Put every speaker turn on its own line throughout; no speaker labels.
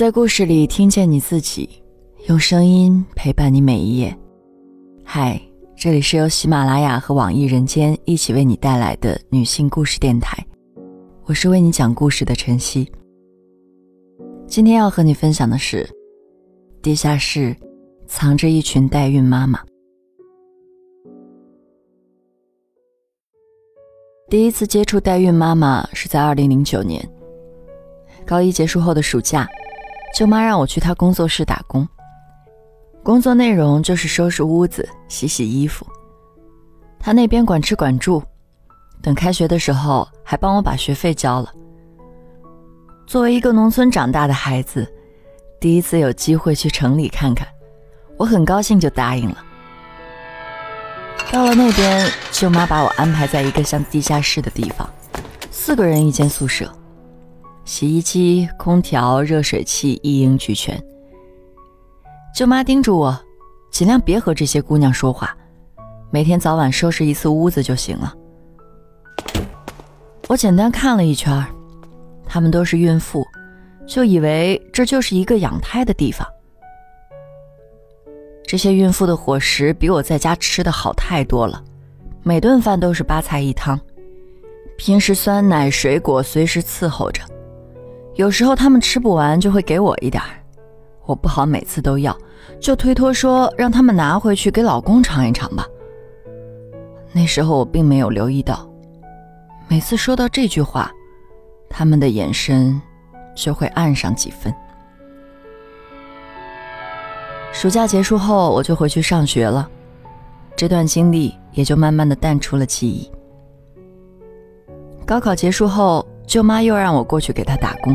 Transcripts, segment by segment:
在故事里听见你自己，用声音陪伴你每一页。嗨，这里是由喜马拉雅和网易人间一起为你带来的女性故事电台，我是为你讲故事的晨曦。今天要和你分享的是，地下室藏着一群代孕妈妈。第一次接触代孕妈妈是在二零零九年，高一结束后的暑假。舅妈让我去她工作室打工，工作内容就是收拾屋子、洗洗衣服。她那边管吃管住，等开学的时候还帮我把学费交了。作为一个农村长大的孩子，第一次有机会去城里看看，我很高兴就答应了。到了那边，舅妈把我安排在一个像地下室的地方，四个人一间宿舍。洗衣机、空调、热水器一应俱全。舅妈叮嘱我，尽量别和这些姑娘说话，每天早晚收拾一次屋子就行了。我简单看了一圈，她们都是孕妇，就以为这就是一个养胎的地方。这些孕妇的伙食比我在家吃的好太多了，每顿饭都是八菜一汤，平时酸奶、水果随时伺候着。有时候他们吃不完就会给我一点儿，我不好每次都要，就推脱说让他们拿回去给老公尝一尝吧。那时候我并没有留意到，每次说到这句话，他们的眼神就会暗上几分。暑假结束后，我就回去上学了，这段经历也就慢慢的淡出了记忆。高考结束后。舅妈又让我过去给她打工，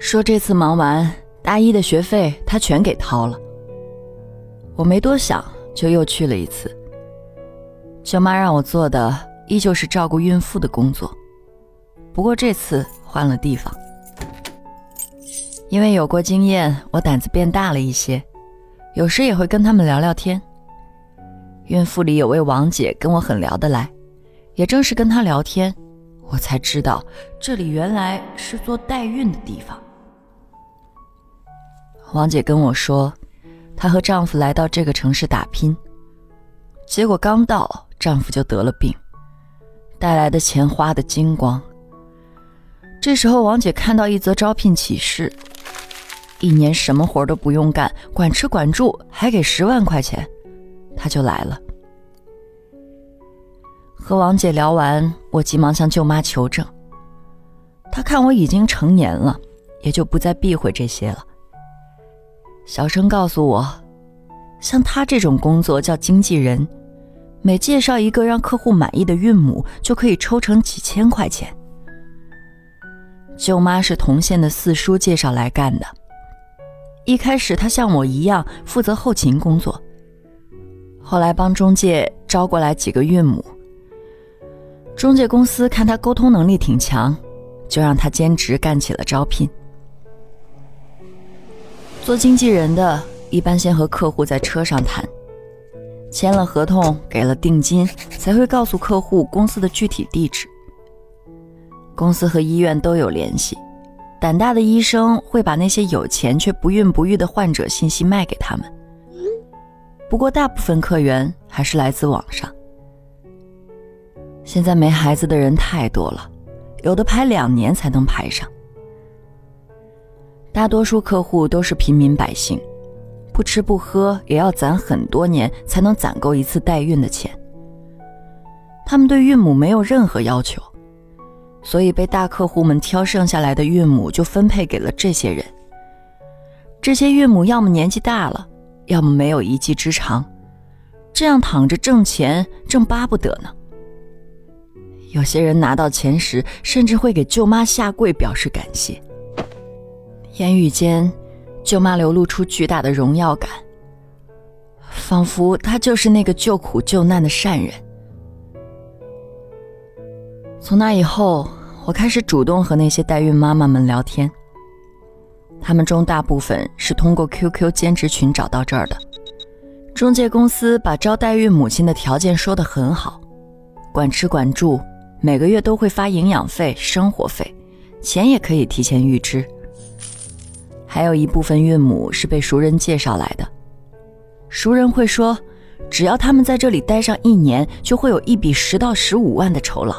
说这次忙完大一的学费他全给掏了。我没多想，就又去了一次。舅妈让我做的依旧是照顾孕妇的工作，不过这次换了地方。因为有过经验，我胆子变大了一些，有时也会跟他们聊聊天。孕妇里有位王姐跟我很聊得来，也正是跟她聊天。我才知道，这里原来是做代孕的地方。王姐跟我说，她和丈夫来到这个城市打拼，结果刚到，丈夫就得了病，带来的钱花的精光。这时候，王姐看到一则招聘启事，一年什么活都不用干，管吃管住，还给十万块钱，她就来了。和王姐聊完，我急忙向舅妈求证。她看我已经成年了，也就不再避讳这些了。小声告诉我，像他这种工作叫经纪人，每介绍一个让客户满意的孕母，就可以抽成几千块钱。舅妈是同县的四叔介绍来干的，一开始他像我一样负责后勤工作，后来帮中介招过来几个孕母。中介公司看他沟通能力挺强，就让他兼职干起了招聘。做经纪人的一般先和客户在车上谈，签了合同，给了定金，才会告诉客户公司的具体地址。公司和医院都有联系，胆大的医生会把那些有钱却不孕不育的患者信息卖给他们。不过大部分客源还是来自网上。现在没孩子的人太多了，有的排两年才能排上。大多数客户都是平民百姓，不吃不喝也要攒很多年才能攒够一次代孕的钱。他们对孕母没有任何要求，所以被大客户们挑剩下来的孕母就分配给了这些人。这些孕母要么年纪大了，要么没有一技之长，这样躺着挣钱正巴不得呢。有些人拿到钱时，甚至会给舅妈下跪表示感谢。言语间，舅妈流露出巨大的荣耀感，仿佛她就是那个救苦救难的善人。从那以后，我开始主动和那些代孕妈妈们聊天。他们中大部分是通过 QQ 兼职群找到这儿的。中介公司把招代孕母亲的条件说得很好，管吃管住。每个月都会发营养费、生活费，钱也可以提前预支。还有一部分孕母是被熟人介绍来的。熟人会说，只要他们在这里待上一年，就会有一笔十到十五万的酬劳。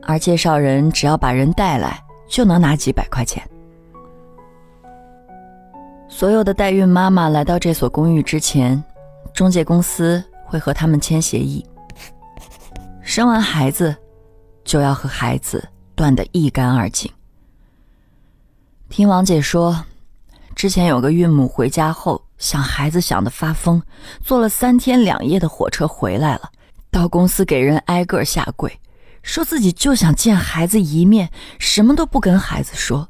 而介绍人只要把人带来，就能拿几百块钱。所有的代孕妈妈来到这所公寓之前，中介公司会和他们签协议。生完孩子，就要和孩子断得一干二净。听王姐说，之前有个孕母回家后想孩子想得发疯，坐了三天两夜的火车回来了，到公司给人挨个下跪，说自己就想见孩子一面，什么都不跟孩子说。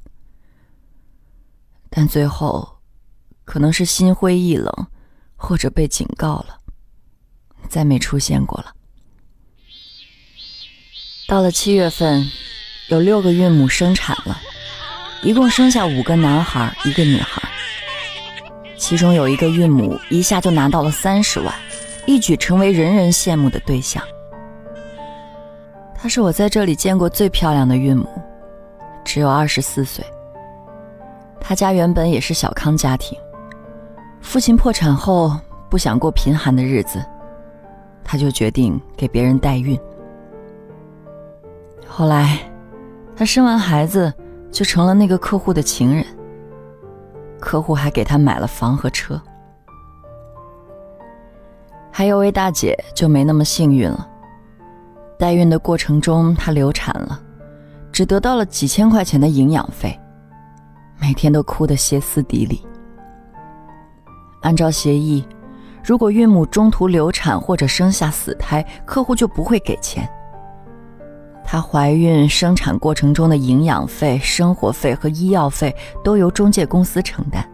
但最后，可能是心灰意冷，或者被警告了，再没出现过了。到了七月份，有六个孕母生产了，一共生下五个男孩，一个女孩。其中有一个孕母一下就拿到了三十万，一举成为人人羡慕的对象。她是我在这里见过最漂亮的孕母，只有二十四岁。她家原本也是小康家庭，父亲破产后不想过贫寒的日子，她就决定给别人代孕。后来，她生完孩子就成了那个客户的情人。客户还给她买了房和车。还有位大姐就没那么幸运了。代孕的过程中，她流产了，只得到了几千块钱的营养费，每天都哭得歇斯底里。按照协议，如果孕母中途流产或者生下死胎，客户就不会给钱。她怀孕、生产过程中的营养费、生活费和医药费都由中介公司承担。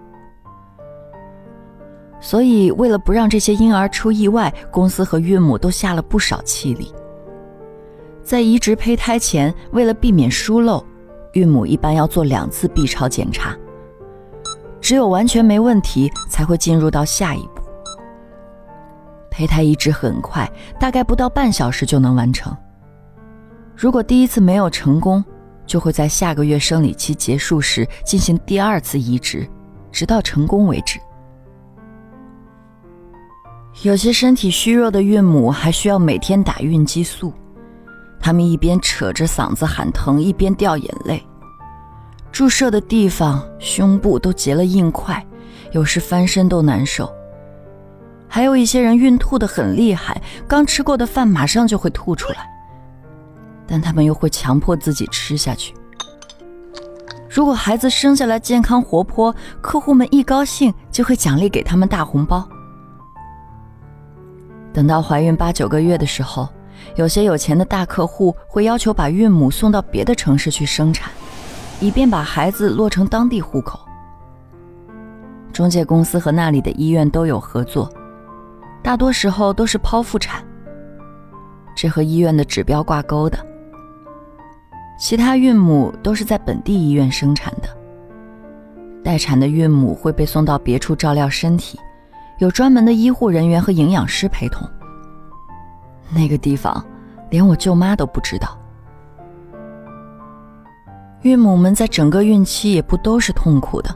所以，为了不让这些婴儿出意外，公司和孕母都下了不少气力。在移植胚胎前，为了避免疏漏，孕母一般要做两次 B 超检查，只有完全没问题，才会进入到下一步。胚胎移植很快，大概不到半小时就能完成。如果第一次没有成功，就会在下个月生理期结束时进行第二次移植，直到成功为止。有些身体虚弱的孕母还需要每天打孕激素，她们一边扯着嗓子喊疼，一边掉眼泪。注射的地方、胸部都结了硬块，有时翻身都难受。还有一些人孕吐的很厉害，刚吃过的饭马上就会吐出来。但他们又会强迫自己吃下去。如果孩子生下来健康活泼，客户们一高兴就会奖励给他们大红包。等到怀孕八九个月的时候，有些有钱的大客户会要求把孕母送到别的城市去生产，以便把孩子落成当地户口。中介公司和那里的医院都有合作，大多时候都是剖腹产，这和医院的指标挂钩的。其他孕母都是在本地医院生产的。待产的孕母会被送到别处照料身体，有专门的医护人员和营养师陪同。那个地方，连我舅妈都不知道。孕母们在整个孕期也不都是痛苦的。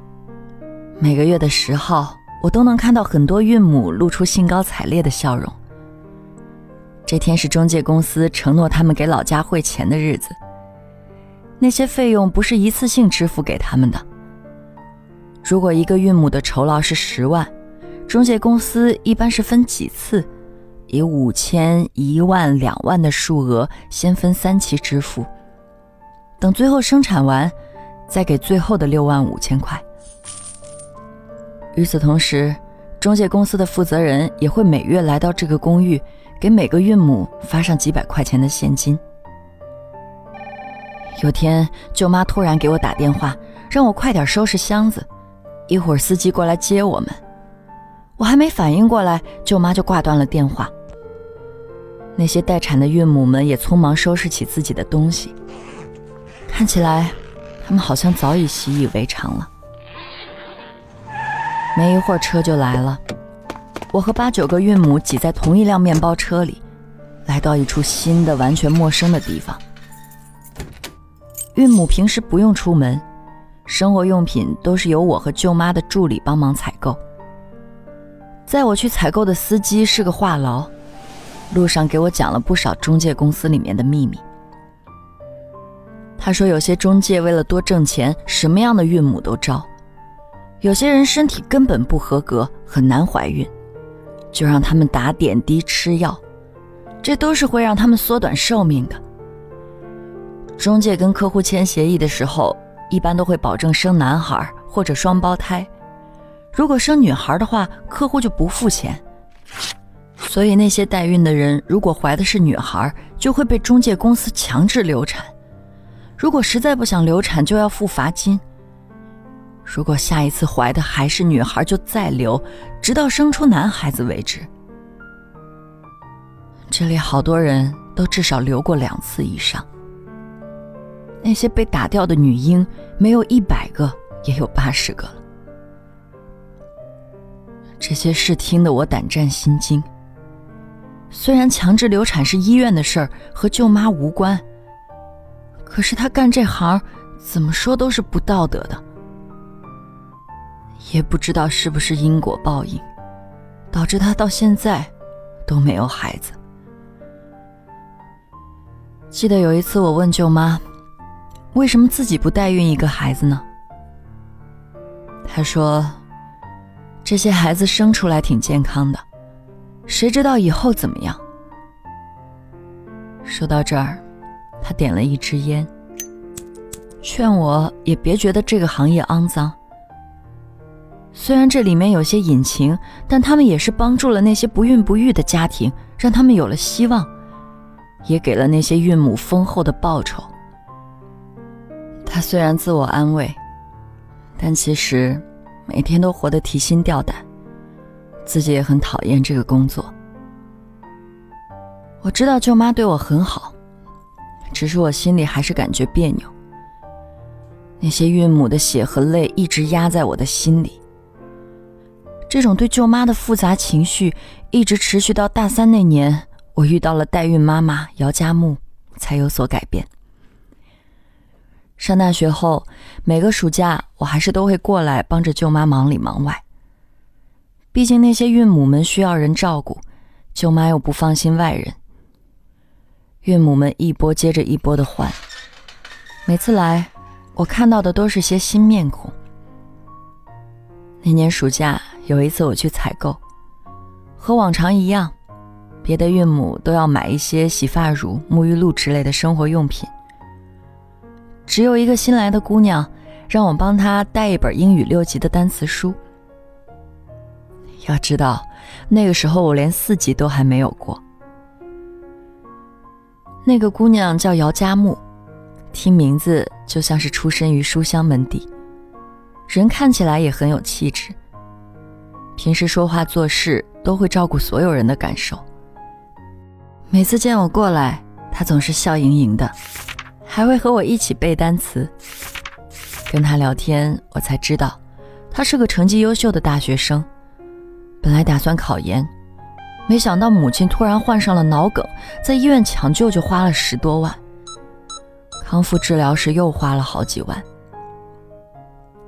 每个月的十号，我都能看到很多孕母露出兴高采烈的笑容。这天是中介公司承诺他们给老家汇钱的日子。那些费用不是一次性支付给他们的。如果一个孕母的酬劳是十万，中介公司一般是分几次，以五千、一万、两万的数额先分三期支付，等最后生产完，再给最后的六万五千块。与此同时，中介公司的负责人也会每月来到这个公寓，给每个孕母发上几百块钱的现金。有天，舅妈突然给我打电话，让我快点收拾箱子，一会儿司机过来接我们。我还没反应过来，舅妈就挂断了电话。那些待产的孕母们也匆忙收拾起自己的东西，看起来，他们好像早已习以为常了。没一会儿，车就来了，我和八九个孕母挤在同一辆面包车里，来到一处新的、完全陌生的地方。孕母平时不用出门，生活用品都是由我和舅妈的助理帮忙采购。载我去采购的司机是个话痨，路上给我讲了不少中介公司里面的秘密。他说，有些中介为了多挣钱，什么样的孕母都招；有些人身体根本不合格，很难怀孕，就让他们打点滴吃药，这都是会让他们缩短寿命的。中介跟客户签协议的时候，一般都会保证生男孩或者双胞胎。如果生女孩的话，客户就不付钱。所以那些代孕的人，如果怀的是女孩，就会被中介公司强制流产。如果实在不想流产，就要付罚金。如果下一次怀的还是女孩，就再流，直到生出男孩子为止。这里好多人都至少流过两次以上。那些被打掉的女婴，没有一百个，也有八十个了。这些事听得我胆战心惊。虽然强制流产是医院的事儿，和舅妈无关，可是他干这行，怎么说都是不道德的。也不知道是不是因果报应，导致他到现在都没有孩子。记得有一次，我问舅妈。为什么自己不代孕一个孩子呢？他说：“这些孩子生出来挺健康的，谁知道以后怎么样？”说到这儿，他点了一支烟，劝我也别觉得这个行业肮脏。虽然这里面有些隐情，但他们也是帮助了那些不孕不育的家庭，让他们有了希望，也给了那些孕母丰厚的报酬。他虽然自我安慰，但其实每天都活得提心吊胆，自己也很讨厌这个工作。我知道舅妈对我很好，只是我心里还是感觉别扭。那些孕母的血和泪一直压在我的心里，这种对舅妈的复杂情绪一直持续到大三那年，我遇到了代孕妈妈姚佳木，才有所改变。上大学后，每个暑假我还是都会过来帮着舅妈忙里忙外。毕竟那些孕母们需要人照顾，舅妈又不放心外人。孕母们一波接着一波的换，每次来，我看到的都是些新面孔。那年暑假有一次我去采购，和往常一样，别的孕母都要买一些洗发乳、沐浴露之类的生活用品。只有一个新来的姑娘，让我帮她带一本英语六级的单词书。要知道，那个时候我连四级都还没有过。那个姑娘叫姚佳木，听名字就像是出身于书香门第，人看起来也很有气质。平时说话做事都会照顾所有人的感受。每次见我过来，她总是笑盈盈的。还会和我一起背单词，跟他聊天，我才知道，他是个成绩优秀的大学生。本来打算考研，没想到母亲突然患上了脑梗，在医院抢救就花了十多万，康复治疗时又花了好几万。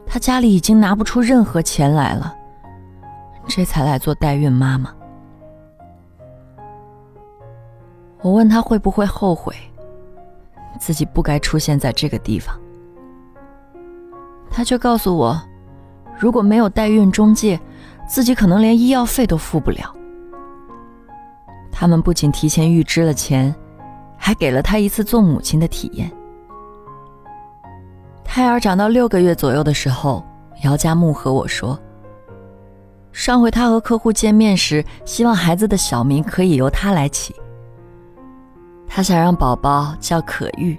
他家里已经拿不出任何钱来了，这才来做代孕妈妈。我问他会不会后悔。自己不该出现在这个地方，他却告诉我，如果没有代孕中介，自己可能连医药费都付不了。他们不仅提前预支了钱，还给了他一次做母亲的体验。胎儿长到六个月左右的时候，姚家木和我说，上回他和客户见面时，希望孩子的小名可以由他来起。他想让宝宝叫可玉，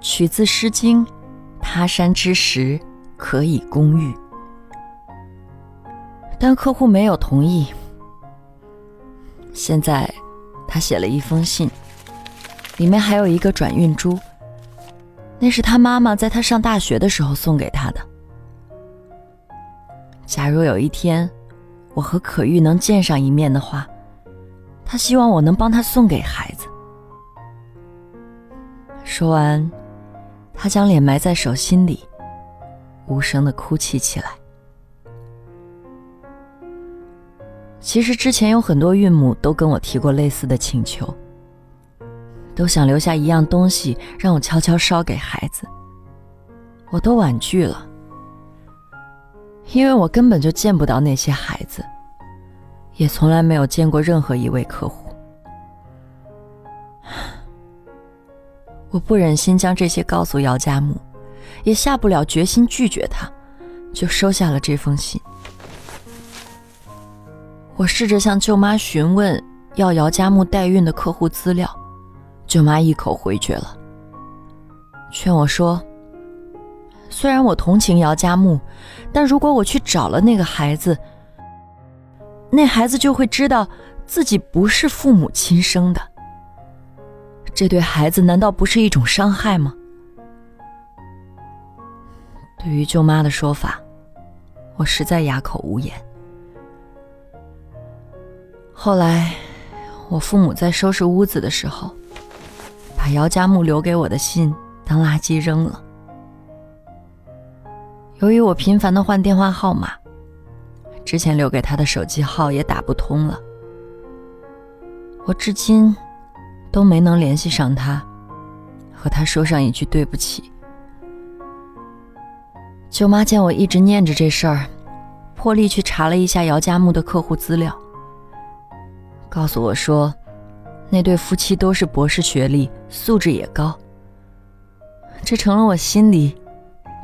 取自《诗经》：“他山之石，可以攻玉。”但客户没有同意。现在，他写了一封信，里面还有一个转运珠，那是他妈妈在他上大学的时候送给他的。假如有一天，我和可玉能见上一面的话，他希望我能帮他送给孩子。说完，他将脸埋在手心里，无声的哭泣起来。其实之前有很多孕母都跟我提过类似的请求，都想留下一样东西让我悄悄烧给孩子，我都婉拒了，因为我根本就见不到那些孩子，也从来没有见过任何一位客户，我不忍心将这些告诉姚家木，也下不了决心拒绝他，就收下了这封信。我试着向舅妈询问要姚家木代孕的客户资料，舅妈一口回绝了，劝我说：“虽然我同情姚家木，但如果我去找了那个孩子，那孩子就会知道自己不是父母亲生的，这对孩子难道不是一种伤害吗？”对于舅妈的说法，我实在哑口无言。后来，我父母在收拾屋子的时候，把姚家木留给我的信当垃圾扔了。由于我频繁的换电话号码，之前留给他的手机号也打不通了，我至今都没能联系上他，和他说上一句对不起。舅妈见我一直念着这事儿，破例去查了一下姚家木的客户资料。告诉我说，那对夫妻都是博士学历，素质也高。这成了我心里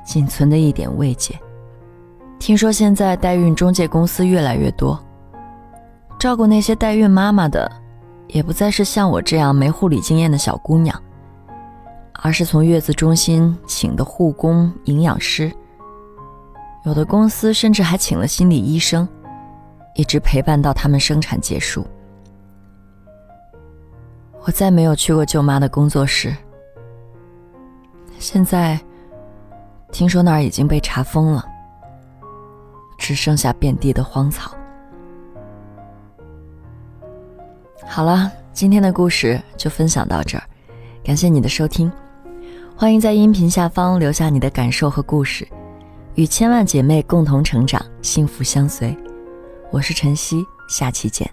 仅存的一点慰藉。听说现在代孕中介公司越来越多，照顾那些代孕妈妈的，也不再是像我这样没护理经验的小姑娘，而是从月子中心请的护工、营养师。有的公司甚至还请了心理医生，一直陪伴到他们生产结束。我再没有去过舅妈的工作室。现在听说那儿已经被查封了，只剩下遍地的荒草。好了，今天的故事就分享到这儿，感谢你的收听，欢迎在音频下方留下你的感受和故事，与千万姐妹共同成长，幸福相随。我是晨曦，下期见。